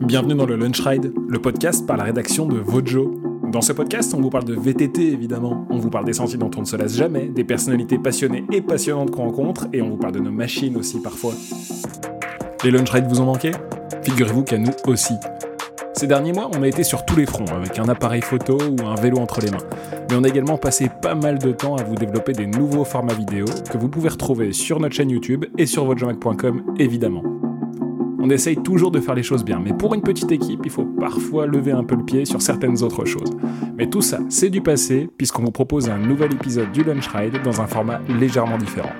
Bienvenue dans le Lunch Ride, le podcast par la rédaction de Vojo. Dans ce podcast, on vous parle de VTT évidemment, on vous parle des sentiers dont on ne se lasse jamais, des personnalités passionnées et passionnantes qu'on rencontre, et on vous parle de nos machines aussi parfois. Les Lunch Rides vous ont manqué? Figurez-vous qu'à nous aussi. Ces derniers mois, on a été sur tous les fronts, avec un appareil photo ou un vélo entre les mains. Mais on a également passé pas mal de temps à vous développer des nouveaux formats vidéo que vous pouvez retrouver sur notre chaîne YouTube et sur votejamac.com évidemment. On essaye toujours de faire les choses bien, mais pour une petite équipe, il faut parfois lever un peu le pied sur certaines autres choses. Mais tout ça, c'est du passé, puisqu'on vous propose un nouvel épisode du Lunch Ride dans un format légèrement différent.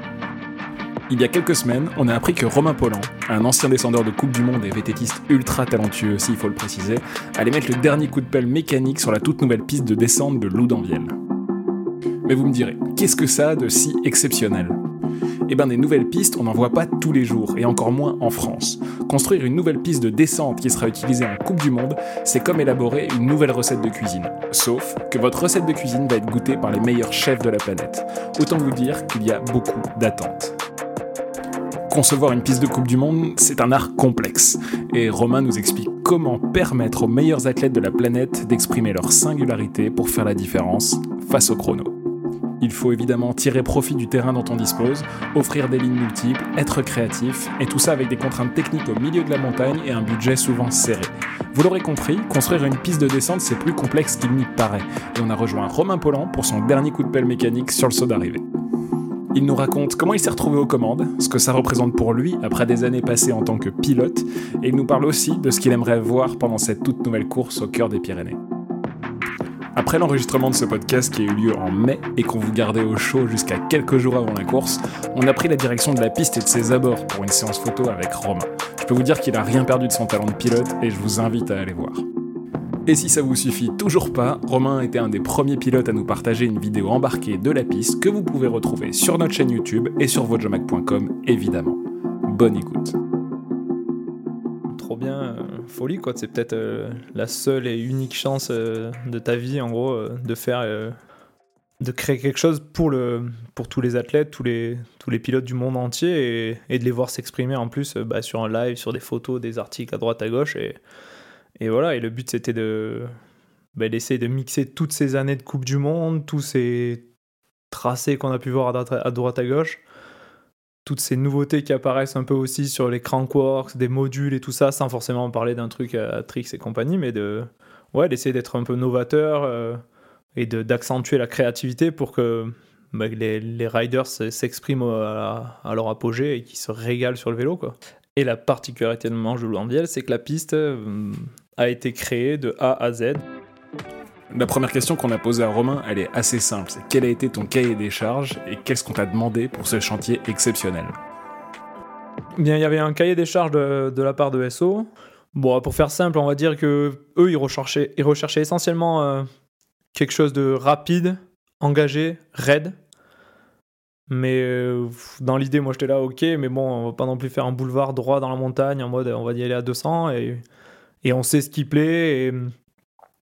Il y a quelques semaines, on a appris que Romain Pollan, un ancien descendeur de Coupe du Monde et vététiste ultra talentueux aussi, il faut le préciser, allait mettre le dernier coup de pelle mécanique sur la toute nouvelle piste de descente de Loudanviel. Mais vous me direz, qu'est-ce que ça a de si exceptionnel? Eh bien des nouvelles pistes, on n'en voit pas tous les jours, et encore moins en France. Construire une nouvelle piste de descente qui sera utilisée en Coupe du Monde, c'est comme élaborer une nouvelle recette de cuisine. Sauf que votre recette de cuisine va être goûtée par les meilleurs chefs de la planète. Autant vous dire qu'il y a beaucoup d'attentes. Concevoir une piste de Coupe du Monde, c'est un art complexe, et Romain nous explique comment permettre aux meilleurs athlètes de la planète d'exprimer leur singularité pour faire la différence face au chrono. Il faut évidemment tirer profit du terrain dont on dispose, offrir des lignes multiples, être créatif, et tout ça avec des contraintes techniques au milieu de la montagne et un budget souvent serré. Vous l'aurez compris, construire une piste de descente c'est plus complexe qu'il n'y paraît, et on a rejoint Romain Pollan pour son dernier coup de pelle mécanique sur le saut d'arrivée. Il nous raconte comment il s'est retrouvé aux commandes, ce que ça représente pour lui après des années passées en tant que pilote, et il nous parle aussi de ce qu'il aimerait voir pendant cette toute nouvelle course au cœur des Pyrénées. Après l'enregistrement de ce podcast qui a eu lieu en mai et qu'on vous gardait au chaud jusqu'à quelques jours avant la course, on a pris la direction de la piste et de ses abords pour une séance photo avec Romain. Je peux vous dire qu'il a rien perdu de son talent de pilote et je vous invite à aller voir. Et si ça vous suffit toujours pas, Romain était un des premiers pilotes à nous partager une vidéo embarquée de la piste que vous pouvez retrouver sur notre chaîne YouTube et sur votejamac.com évidemment. Bonne écoute trop bien, euh, folie quoi. C'est peut-être euh, la seule et unique chance euh, de ta vie en gros de faire, de créer quelque chose pour le, pour tous les athlètes, tous les, tous les pilotes du monde entier et, de les voir s'exprimer en plus bah, sur un live, sur des photos, des articles à droite à gauche et, et voilà. Et le but c'était de bah, d'essayer de mixer toutes ces années de Coupe du Monde, tous ces tracés qu'on a pu voir à droite à gauche toutes ces nouveautés qui apparaissent un peu aussi sur les crankworks, des modules et tout ça, sans forcément parler d'un truc à Trix et compagnie, mais de ouais, d'essayer d'être un peu novateur euh, et d'accentuer la créativité pour que bah, les, riders s'expriment à, leur apogée et qu'ils se régalent sur le vélo. Quoi. Et la particularité de Manche de c'est que la piste euh, a été créée de A à Z. La première question qu'on a posée à Romain, elle est assez simple. C'est quel a été ton cahier des charges et qu'est-ce qu'on t'a demandé pour ce chantier exceptionnel? Bien, il y avait un cahier des charges de, la part de SO. Bon, pour faire simple, on va dire que eux, ils recherchaient, essentiellement euh, quelque chose de rapide, engagé, raide. Mais euh, dans l'idée, moi j'étais là, ok, mais bon, on va pas non plus faire un boulevard droit dans la montagne en mode on va y aller à 200 et, et on sait ce qui plaît.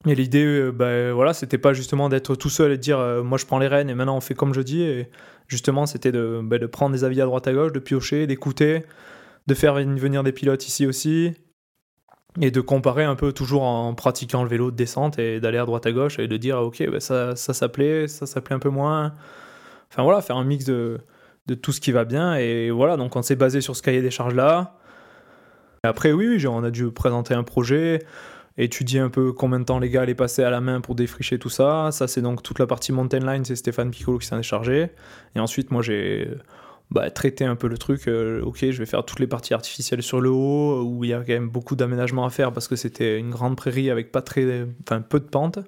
Et l'idée, bah, voilà, c'était pas justement d'être tout seul et de dire euh, moi je prends les rênes et maintenant on fait comme je dis. Et justement, c'était de, bah, prendre des avis à droite à gauche, de piocher, d'écouter, de faire venir des pilotes ici aussi et de comparer un peu toujours en pratiquant le vélo de descente et d'aller à droite à gauche et de dire ok, bah, ça, ça s'appelait, ça s'appelait un peu moins. Enfin voilà, faire un mix de, tout ce qui va bien. Et voilà, donc on s'est basé sur ce cahier des charges là. Après, oui, on a dû présenter un projet étudier un peu combien de temps les gars allaient passer à la main pour défricher tout ça. Ça, c'est donc toute la partie mountain line, c'est Stéphane Piccolo qui s'en est chargé. Et ensuite, moi, j'ai bah, traité un peu le truc. Euh, ok, je vais faire toutes les parties artificielles sur le haut, où il y a quand même beaucoup d'aménagements à faire parce que c'était une grande prairie avec pas très, enfin, peu de pente.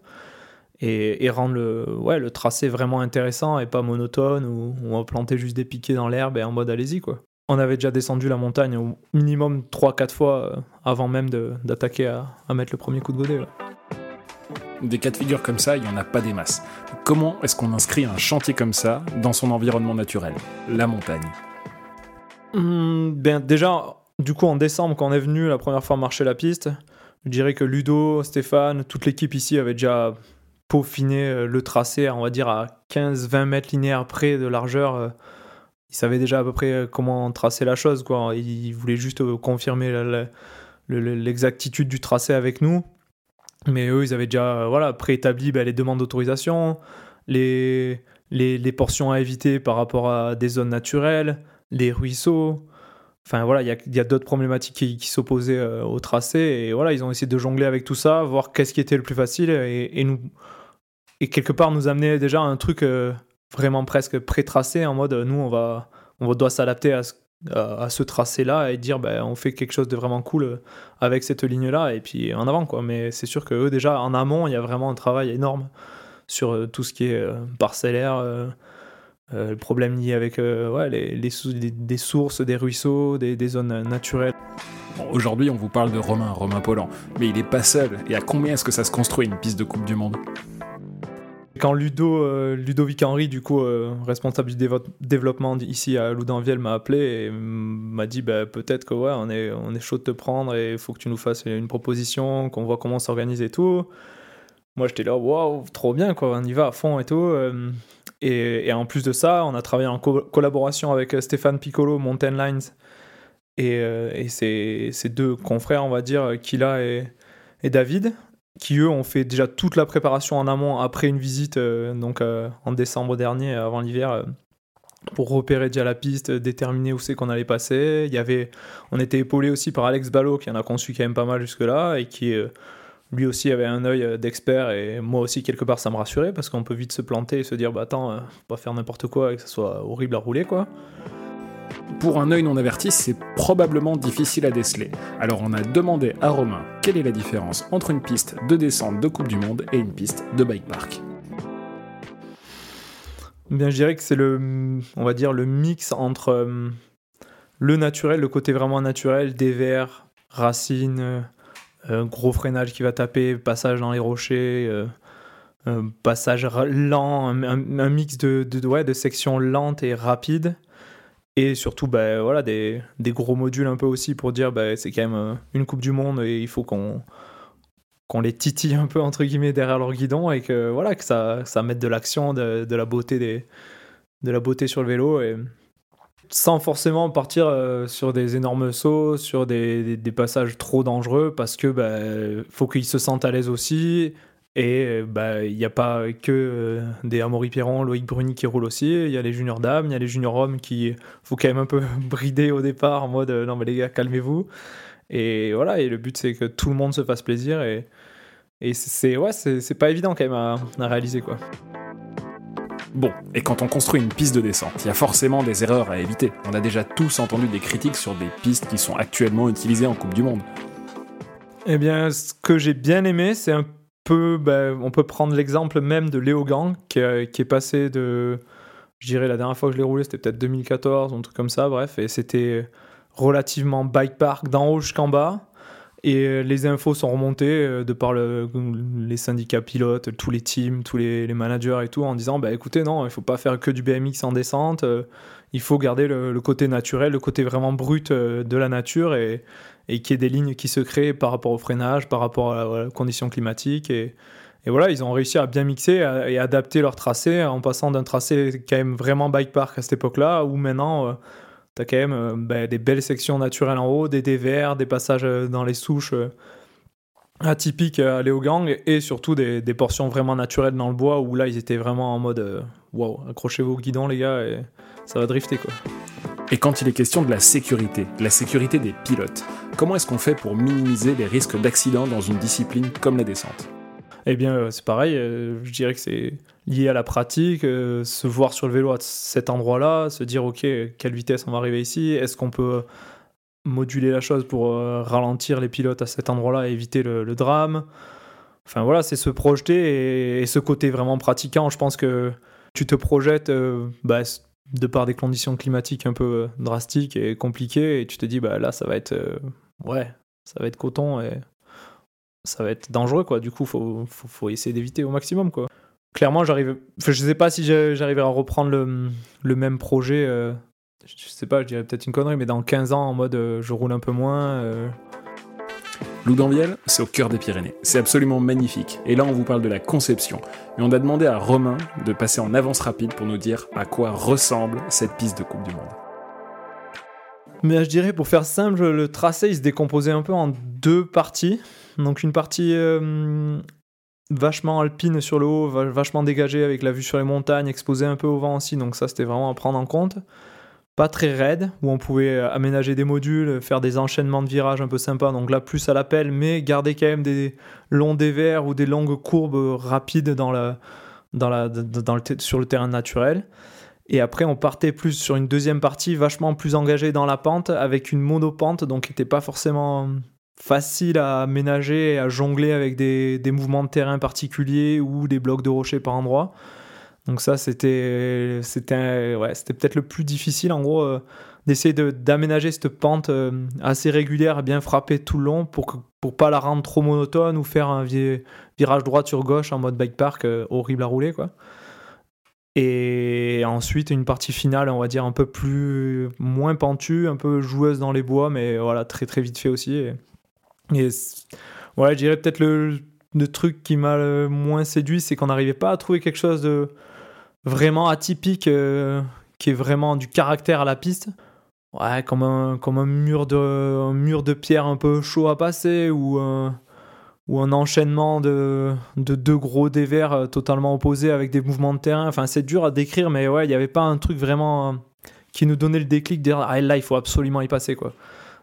Et, rendre le, ouais, le tracé vraiment intéressant et pas monotone, où on va planter juste des piquets dans l'herbe et en mode allez-y, quoi on avait déjà descendu la montagne au minimum 3-4 fois euh, avant même d'attaquer à, mettre le premier coup de godet. Des cas de figure comme ça, il n'y en a pas des masses. Comment est-ce qu'on inscrit un chantier comme ça dans son environnement naturel, la montagne? Hmm, ben Déjà, du coup, en décembre, quand on est venu la première fois marcher la piste, je dirais que Ludo, Stéphane, toute l'équipe ici avait déjà peaufiné euh, le tracé, on va dire à 15-20 mètres linéaires près de largeur euh, il savait déjà à peu près euh, comment tracer la chose. Quoi. Il voulait juste euh, confirmer l'exactitude du tracé avec nous. Mais eux, ils avaient déjà voilà, préétabli ben, les demandes d'autorisation, les, les, portions à éviter par rapport à des zones naturelles, les ruisseaux. Enfin voilà, il y a, d'autres problématiques qui, s'opposaient euh, au tracé. Et voilà, ils ont essayé de jongler avec tout ça, voir qu'est-ce qui était le plus facile et, nous, et quelque part nous amener déjà à un truc euh, vraiment presque pré-tracé en mode nous, on, va, on doit s'adapter à ce à, ce tracé-là et dire ben, on fait quelque chose de vraiment cool euh, avec cette ligne-là et puis en avant quoi. Mais c'est sûr que eux déjà en amont il y a vraiment un travail énorme sur euh, tout ce qui est euh, parcellaire, le problème lié avec ouais, les, des sources, des ruisseaux, des, zones naturelles. Aujourd'hui, on vous parle de Romain, Romain Pollan, mais il n'est pas seul. Et à combien est-ce que ça se construit une piste de Coupe du Monde? Quand Ludo, euh, Ludovic Henry, du coup, euh, responsable du développement ici à Loudanviel, m'a appelé et m'a dit bah, peut-être que ouais, on est, chaud de te prendre et il faut que tu nous fasses une proposition, qu'on voit comment s'organiser et tout. Moi, j'étais là, waouh, trop bien, quoi, on y va à fond et tout. Euh. Et, en plus de ça, on a travaillé en collaboration avec Stéphane Piccolo, Mountain Lines, et, et ses, deux confrères, on va dire, Kila et David qui eux ont fait déjà toute la préparation en amont après une visite euh, donc euh, en décembre dernier avant l'hiver euh, pour repérer déjà la piste, déterminer où c'est qu'on allait passer. Il y avait, on était épaulé aussi par Alex Ballot qui en a conçu quand même pas mal jusque là et qui lui aussi avait un œil d'expert et moi aussi quelque part ça me rassurait parce qu'on peut vite se planter et se dire bah attends, pas faire n'importe quoi et que ça soit horrible à rouler quoi. Pour un œil non averti, c'est probablement difficile à déceler. Alors on a demandé à Romain quelle est la différence entre une piste de descente de Coupe du Monde et une piste de bike park. Bien, je dirais que c'est le, on va dire, le mix entre euh, le naturel, le côté vraiment naturel, des verres, racines, euh, gros freinage qui va taper, passage dans les rochers, euh, passage lent, un, mix de, de, de sections lentes et rapides et surtout bah, voilà, des, des, gros modules un peu aussi pour dire bah, c'est quand même euh, une Coupe du Monde et il faut qu'on qu'on les titille un peu entre guillemets derrière leur guidon et que voilà que ça, ça mette de l'action, de, de, la beauté des, de la beauté sur le vélo sans forcément partir euh, sur des énormes sauts, sur des, des, passages trop dangereux parce que bah, faut qu'ils se sentent à l'aise aussi et bah, il n'y a pas que euh, des Amaury Pierron, Loïc Bruni qui roulent aussi. Il y a les juniors dames, il y a les juniors hommes qui faut quand même un peu brider au départ en mode euh, non mais les gars calmez-vous. Et voilà, et le but c'est que tout le monde se fasse plaisir et, et c'est ouais, c'est pas évident quand même à, à réaliser quoi. Bon, et quand on construit une piste de descente, il y a forcément des erreurs à éviter. On a déjà tous entendu des critiques sur des pistes qui sont actuellement utilisées en Coupe du Monde. Eh bien, ce que j'ai bien aimé, c'est un ben, on peut prendre l'exemple même de Léo Gang, qui, est passé de, je dirais la dernière fois que je l'ai roulé, c'était peut-être 2014, un truc comme ça, bref, et c'était relativement bike park d'en haut jusqu'en bas. Et les infos sont remontées euh, de par les syndicats pilotes, tous les teams, tous les, managers et tout, en disant bah écoutez, non, il faut pas faire que du BMX en descente, euh, il faut garder le, côté naturel, le côté vraiment brut euh, de la nature et, et qu'il y ait des lignes qui se créent par rapport au freinage, par rapport à la, conditions climatiques. Et, voilà, ils ont réussi à bien mixer et adapter leur tracé en passant d'un tracé quand même vraiment bike park à cette époque-là, où maintenant, euh, tu as quand même euh, ben, des belles sections naturelles en haut, des dévers, des passages euh, dans les souches atypiques à Léogang, et surtout des, des, portions vraiment naturelles dans le bois, où là, ils étaient vraiment en mode wow, accrochez-vous au guidon, les gars, et ça va drifter quoi. Et quand il est question de la sécurité, la sécurité des pilotes, comment est-ce qu'on fait pour minimiser les risques d'accident dans une discipline comme la descente? Eh bien, euh, c'est pareil, euh, je dirais que c'est lié à la pratique, euh, se voir sur le vélo à cet endroit-là, se dire, ok, quelle vitesse on va arriver ici, est-ce qu'on peut moduler la chose pour ralentir les pilotes à cet endroit-là et éviter le, drame? Enfin voilà, c'est se projeter et, ce côté vraiment pratiquant, je pense que tu te projettes bah, de par des conditions climatiques un peu euh, drastiques et compliquées, et tu te dis, bah là, ça va être, euh, ouais, ça va être coton et ça va être dangereux, quoi. Du coup, faut, faut, faut essayer d'éviter au maximum, quoi. Clairement, j'arrive, je sais pas si j'arriverai à reprendre le, le même projet, euh, je sais pas, je dirais peut-être une connerie, mais dans 15 ans, en mode, je roule un peu moins, Loudanviel, c'est au cœur des Pyrénées. C'est absolument magnifique. Et là, on vous parle de la conception. Et on a demandé à Romain de passer en avance rapide pour nous dire à quoi ressemble cette piste de Coupe du Monde. Mais je dirais, pour faire simple, le tracé, il se décomposait un peu en deux parties. Donc une partie euh, vachement alpine sur le haut, vachement dégagée avec la vue sur les montagnes, exposée un peu au vent aussi. Donc ça, c'était vraiment à prendre en compte. Pas très raide, où on pouvait aménager des modules, faire des enchaînements de virages un peu sympas. Donc là, plus à l'appel, mais garder quand même des longs dévers ou des longues courbes rapides dans le, sur le terrain naturel. Et après, on partait plus sur une deuxième partie, vachement plus engagée dans la pente, avec une monopente, donc qui n'était pas forcément facile à aménager et à jongler avec des, des, mouvements de terrain particuliers ou des blocs de rochers par endroit. Donc ça, c'était c'était ouais, peut-être le plus difficile, en gros, euh, d'essayer d'aménager cette pente euh, assez régulière, bien frappée tout le long, pour que, pour pas la rendre trop monotone ou faire un virage droit sur gauche en mode bike park euh, horrible à rouler, quoi. Et ensuite, une partie finale, on va dire, un peu plus. moins pentue, un peu joueuse dans les bois, mais voilà, très très vite fait aussi. Voilà, je dirais peut-être le, truc qui m'a le moins séduit, c'est qu'on n'arrivait pas à trouver quelque chose de vraiment atypique, euh, qui est vraiment du caractère à la piste. Ouais, comme un, comme un, mur, de, mur de pierre un peu chaud à passer, ou un ou un enchaînement de, de deux gros dévers euh, totalement opposés avec des mouvements de terrain. Enfin, c'est dur à décrire, mais ouais, il n'y avait pas un truc vraiment euh, qui nous donnait le déclic de dire ah, là, il faut absolument y passer. quoi.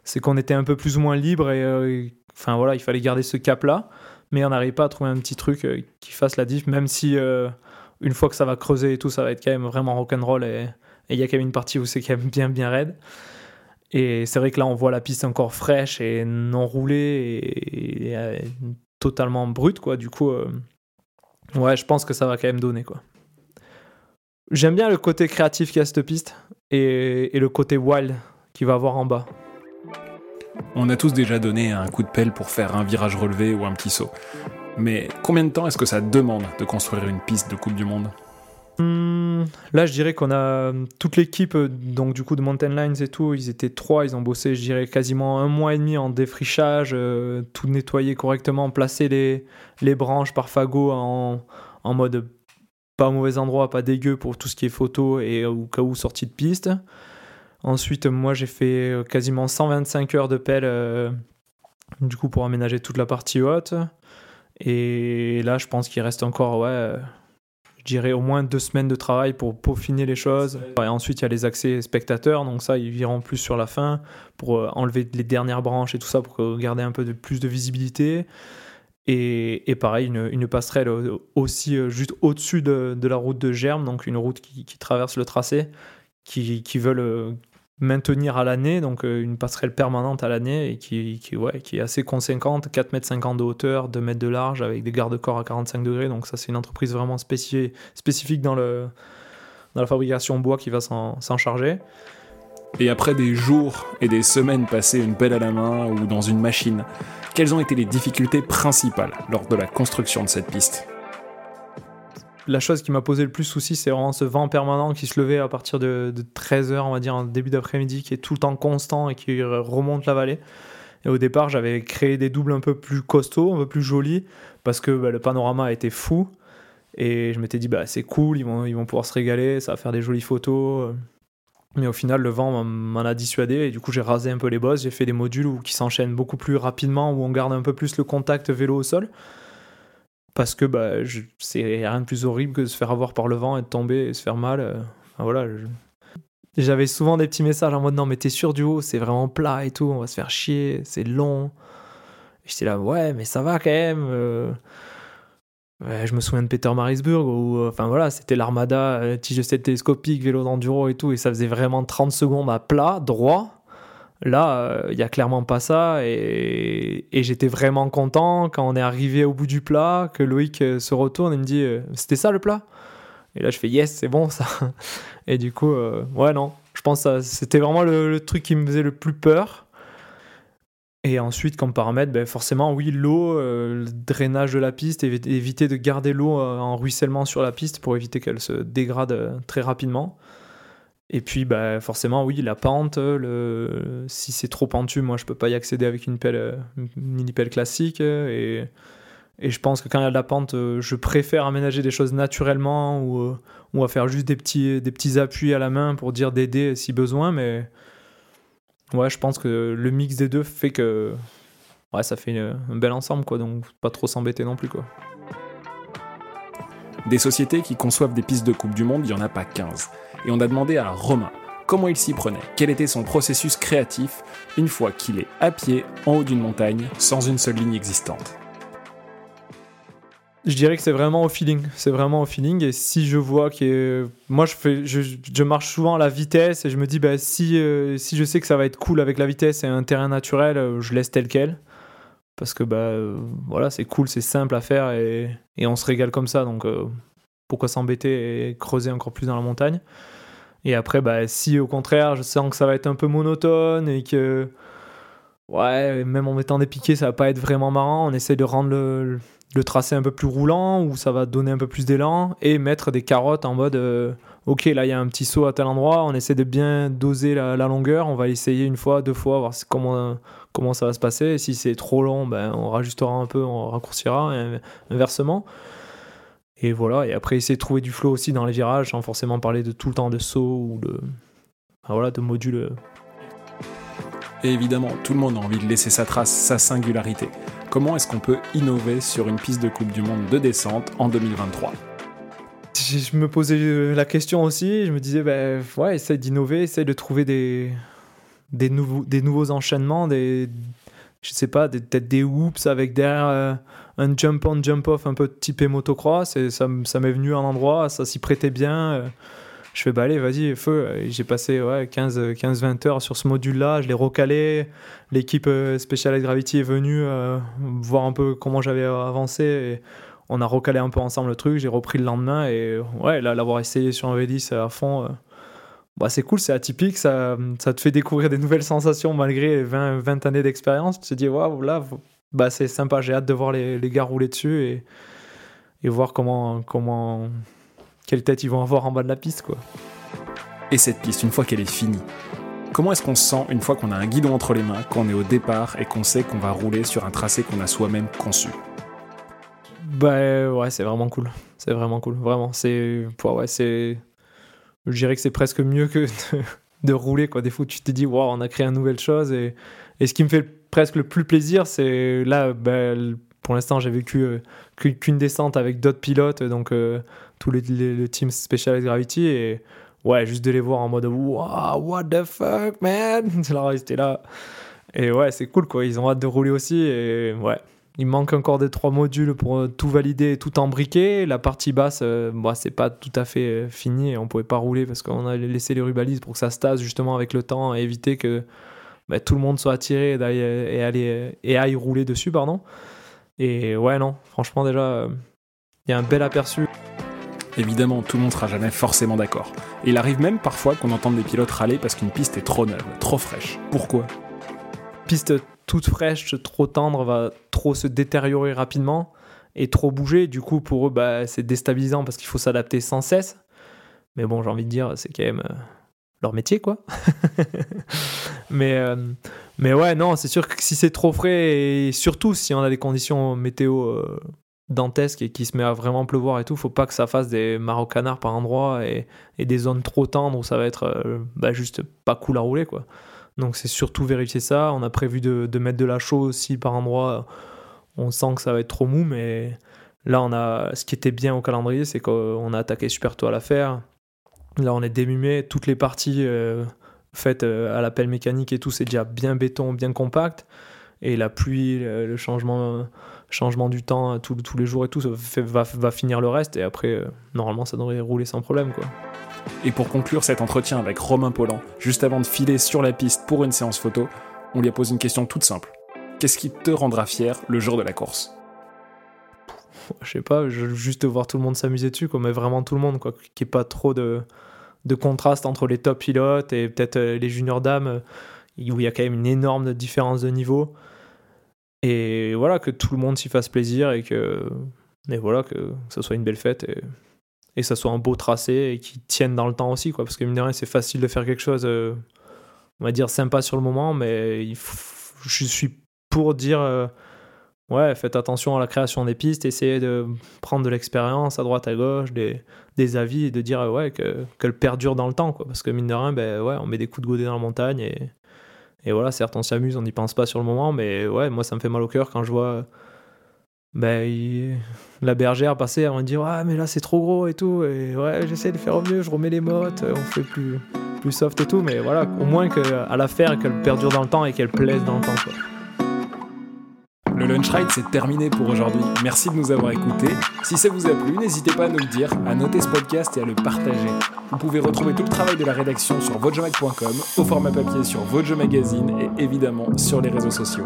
C'est qu'on était un peu plus ou moins libre et, euh, voilà, il fallait garder ce cap-là, mais on n'arrivait pas à trouver un petit truc qui fasse la diff, même si une fois que ça va creuser et tout, ça va être quand même vraiment rock'n'roll et il y a quand même une partie où c'est quand même bien bien raide. Et c'est vrai que là, on voit la piste encore fraîche et non roulée et, totalement brute, quoi. Du coup, euh, ouais, je pense que ça va quand même donner, quoi. J'aime bien le côté créatif qu'il y a cette piste et, et le côté wild qu'il va avoir en bas. On a tous déjà donné un coup de pelle pour faire un virage relevé ou un petit saut. Mais combien de temps est-ce que ça demande de construire une piste de Coupe du Monde? Hmm, là, je dirais qu'on a toute l'équipe, euh, donc du coup de Mountain Lines et tout, ils étaient trois, ils ont bossé, je dirais, quasiment un mois et demi en défrichage, euh, tout nettoyer correctement, placer les, les branches par fagot en, en, mode pas au mauvais endroit, pas dégueu pour tout ce qui est photo et au cas où sortie de piste. Ensuite, moi, j'ai fait euh, quasiment 125 heures de pelle, du coup, pour aménager toute la partie haute. Et là, je pense qu'il reste encore, ouais je dirais au moins deux semaines de travail pour peaufiner les choses. Et ensuite, il y a les accès spectateurs, donc ça, ils viront plus sur la fin pour euh, enlever les dernières branches et tout ça pour garder un peu de, plus de visibilité. Et, et pareil, une, une, passerelle aussi euh, juste au-dessus de, de, la route de Germe, donc une route qui, qui traverse le tracé, qui, qui veulent euh, maintenir à l'année, donc euh, une passerelle permanente à l'année et qui, est assez conséquente, 4,50 m de hauteur, 2 mètres de large avec des garde-corps à 45 degrés. Donc ça c'est une entreprise vraiment spécifique dans, le, dans la fabrication bois qui va s'en charger. Et après des jours et des semaines passées une pelle à la main ou dans une machine, quelles ont été les difficultés principales lors de la construction de cette piste? La chose qui m'a posé le plus souci, c'est vraiment ce vent permanent qui se levait à partir de, 13h, on va dire, en début d'après-midi, qui est tout le temps constant et qui remonte la vallée. Et au départ, j'avais créé des doubles un peu plus costauds, un peu plus jolis, parce que bah, le panorama était fou. Et je m'étais dit, bah, c'est cool, ils vont, pouvoir se régaler, ça va faire des jolies photos. Mais au final, le vent m'en a dissuadé et du coup, j'ai rasé un peu les bosses. J'ai fait des modules qui s'enchaînent beaucoup plus rapidement, où on garde un peu plus le contact vélo au sol parce que bah, c'est rien de plus horrible que de se faire avoir par le vent et de tomber et se faire mal. Euh. voilà. J'avais souvent des petits messages en mode non, mais t'es sûr du haut, c'est vraiment plat et tout, on va se faire chier, c'est long. J'étais là, ouais, mais ça va quand même. Euh. je me souviens de Peter Marisburg où, euh, enfin voilà, c'était l'armada, tige télescopique, vélo d'enduro et tout, et ça faisait vraiment 30 secondes à plat, droit. Là, il euh, n'y a clairement pas ça. Et, j'étais vraiment content quand on est arrivé au bout du plat, que Loïc euh, se retourne et me dit euh, C'était ça le plat? Et là, je fais Yes, c'est bon ça. Et du coup, ouais, non. Je pense que c'était vraiment le, truc qui me faisait le plus peur. Et ensuite, comme paramètre, ben forcément, oui, l'eau, le drainage de la piste, éviter de garder l'eau en ruissellement sur la piste pour éviter qu'elle se dégrade très rapidement. Et puis, bah, forcément, oui, la pente, le... si c'est trop pentu, moi, je peux pas y accéder avec une pelle, une mini-pelle classique. Et... et je pense que quand il y a de la pente, je préfère aménager des choses naturellement ou, ou à faire juste des petits, des petits appuis à la main pour dire d'aider si besoin. Mais ouais, je pense que le mix des deux fait que ouais, ça fait un bel ensemble, quoi. Donc pas trop s'embêter non plus, quoi. Des sociétés qui conçoivent des pistes de Coupe du Monde, il n'y en a pas 15. Et on a demandé à Romain comment il s'y prenait, quel était son processus créatif une fois qu'il est à pied en haut d'une montagne sans une seule ligne existante. Je dirais que c'est vraiment au feeling. C'est vraiment au feeling. Et si je vois que. Moi, je, fais, je, marche souvent à la vitesse et je me dis, bah, si, euh, si je sais que ça va être cool avec la vitesse et un terrain naturel, euh, je laisse tel quel. Parce que, bah, euh, voilà, c'est cool, c'est simple à faire et, on se régale comme ça. Donc, pourquoi s'embêter et creuser encore plus dans la montagne? Et après, bah, si au contraire, je sens que ça va être un peu monotone et que. Ouais, même en mettant des piquets, ça va pas être vraiment marrant. On essaie de rendre le, le tracé un peu plus roulant où ça va donner un peu plus d'élan et mettre des carottes en mode euh, ok là il y a un petit saut à tel endroit. On essaie de bien doser la, longueur. On va essayer une fois deux fois voir comment comment ça va se passer. Si c'est trop long ben on rajustera un peu on raccourcira inversement. Et voilà. Et après essayer de trouver du flow aussi dans les virages sans forcément parler de tout le temps de saut ou de modules et évidemment tout le monde a envie de laisser sa trace sa singularité. Comment est-ce qu'on peut innover sur une piste de Coupe du Monde de descente en 2023 je me posais la question aussi, je me disais, ben, ouais, essaye d'innover, essaye de trouver des, nouveaux, enchaînements, des, je sais pas, peut-être des whoops avec derrière euh, un jump on, jump off un peu typé motocross, et ça, ça m'est venu à un endroit, ça s'y prêtait bien. Euh, je fais, bah allez, vas-y, feu. J'ai passé ouais, 15-20 heures sur ce module-là, je l'ai recalé. L'équipe euh, Specialized Gravity est venue euh, voir un peu comment j'avais avancé. On a recalé un peu ensemble le truc, j'ai repris le lendemain. Et ouais, là, l'avoir essayé sur un V10 à fond, euh, bah, c'est cool, c'est atypique, ça, te fait découvrir des nouvelles sensations malgré 20, 20 années d'expérience. Tu te dis, waouh, là, bah, c'est sympa, j'ai hâte de voir les, les gars rouler dessus et, et voir comment, comment, quelle tête ils vont avoir en bas de la piste, quoi. Et cette piste, une fois qu'elle est finie, comment est-ce qu'on se sent une fois qu'on a un guidon entre les mains, qu'on est au départ et qu'on sait qu'on va rouler sur un tracé qu'on a soi-même conçu? Bah ouais, c'est vraiment cool. C'est vraiment cool, vraiment. C'est, ouais, c'est, je dirais que c'est presque mieux que de, rouler quoi. Des fois, tu te dis, waouh, on a créé une nouvelle chose et, et ce qui me fait presque le plus plaisir, c'est là, bah, pour l'instant, j'ai vécu euh, qu'une descente avec d'autres pilotes, donc euh, les, le team Specialized Gravity et ouais, juste de les voir en mode wow, what the fuck, man! Alors, ils là. Et ouais, c'est cool quoi, ils ont hâte de rouler aussi et ouais. Il manque encore des trois modules pour euh, tout valider, tout embriquer. La partie basse, euh, bah, c'est pas tout à fait euh, fini et on pouvait pas rouler parce qu'on a laissé les rubalises pour que ça se tasse justement avec le temps et éviter que bah, tout le monde soit attiré et, aller, et aille rouler dessus. Pardon. Et ouais, non, franchement, déjà, il y a un bel aperçu. Évidemment, tout le monde sera jamais forcément d'accord. il arrive même parfois qu'on entende des pilotes râler parce qu'une piste est trop neuve, trop fraîche. Pourquoi? Piste toute fraîche, trop tendre, va trop se détériorer rapidement et trop bouger. Du coup, pour eux, bah, c'est déstabilisant parce qu'il faut s'adapter sans cesse. Mais bon, j'ai envie de dire, c'est quand même euh, leur métier, quoi. mais, euh, mais ouais, non, c'est sûr que si c'est trop frais et surtout si on a des conditions météo euh, dantesque et qui se met à vraiment pleuvoir et tout, faut pas que ça fasse des marocanards par endroit et, des zones trop tendres où ça va être bah, juste pas cool à rouler quoi. Donc c'est surtout vérifier ça. On a prévu de, mettre de la chaux aussi par endroit. On sent que ça va être trop mou, mais là on a ce qui était bien au calendrier, c'est qu'on a attaqué super tôt à l'affaire. Là on est démumé, toutes les parties euh, faites euh, à la pelle mécanique et tout, c'est déjà bien béton, bien compact. Et la pluie, le changement changement du temps tous les jours et tout, ça va, va, finir le reste. Et après, euh, normalement, ça devrait rouler sans problème. quoi. Et pour conclure cet entretien avec Romain Paulan, juste avant de filer sur la piste pour une séance photo, on lui a posé une question toute simple. Qu'est-ce qui te rendra fier le jour de la course? Je sais pas, juste voir tout le monde s'amuser dessus, quoi, mais vraiment tout le monde, quoi, qu'il n'y ait pas trop de, de contraste entre les top pilotes et peut-être euh, les juniors dames, euh, où il y a quand même une énorme différence de niveau. Et voilà, que tout le monde s'y fasse plaisir et que, et voilà, que ce soit une belle fête et, et que ça soit un beau tracé et qui tienne dans le temps aussi, quoi. Parce que mine de rien, c'est facile de faire quelque chose, euh, on va dire, sympa sur le moment, mais je suis pour dire, euh, ouais, faites attention à la création des pistes, essayez de prendre de l'expérience à droite, à gauche, des, des avis et de dire, ouais, que, qu'elle perdure dans le temps, quoi. Parce que mine de rien, ben, ouais, on met des coups de godet dans la montagne et Et voilà, certes, on s'amuse, on n'y pense pas sur le moment, mais ouais, moi, ça me fait mal au cœur quand je vois ben, la bergère passer, on me dire Ah, mais là, c'est trop gros et tout. Et ouais, j'essaie de faire au mieux, je remets les mottes, on fait plus, plus soft et tout, mais voilà, au moins qu'à la faire, qu'elle perdure dans le temps et qu'elle plaise dans le temps. Le Lunch Ride, c'est terminé pour aujourd'hui. Merci de nous avoir écoutés. Si ça vous a plu, n'hésitez pas à nous le dire, à noter ce podcast et à le partager. Vous pouvez retrouver tout le travail de la rédaction sur votejomag.com, au format papier sur Vojo Magazine et évidemment sur les réseaux sociaux.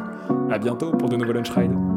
A bientôt pour de nouveaux Lunch Ride.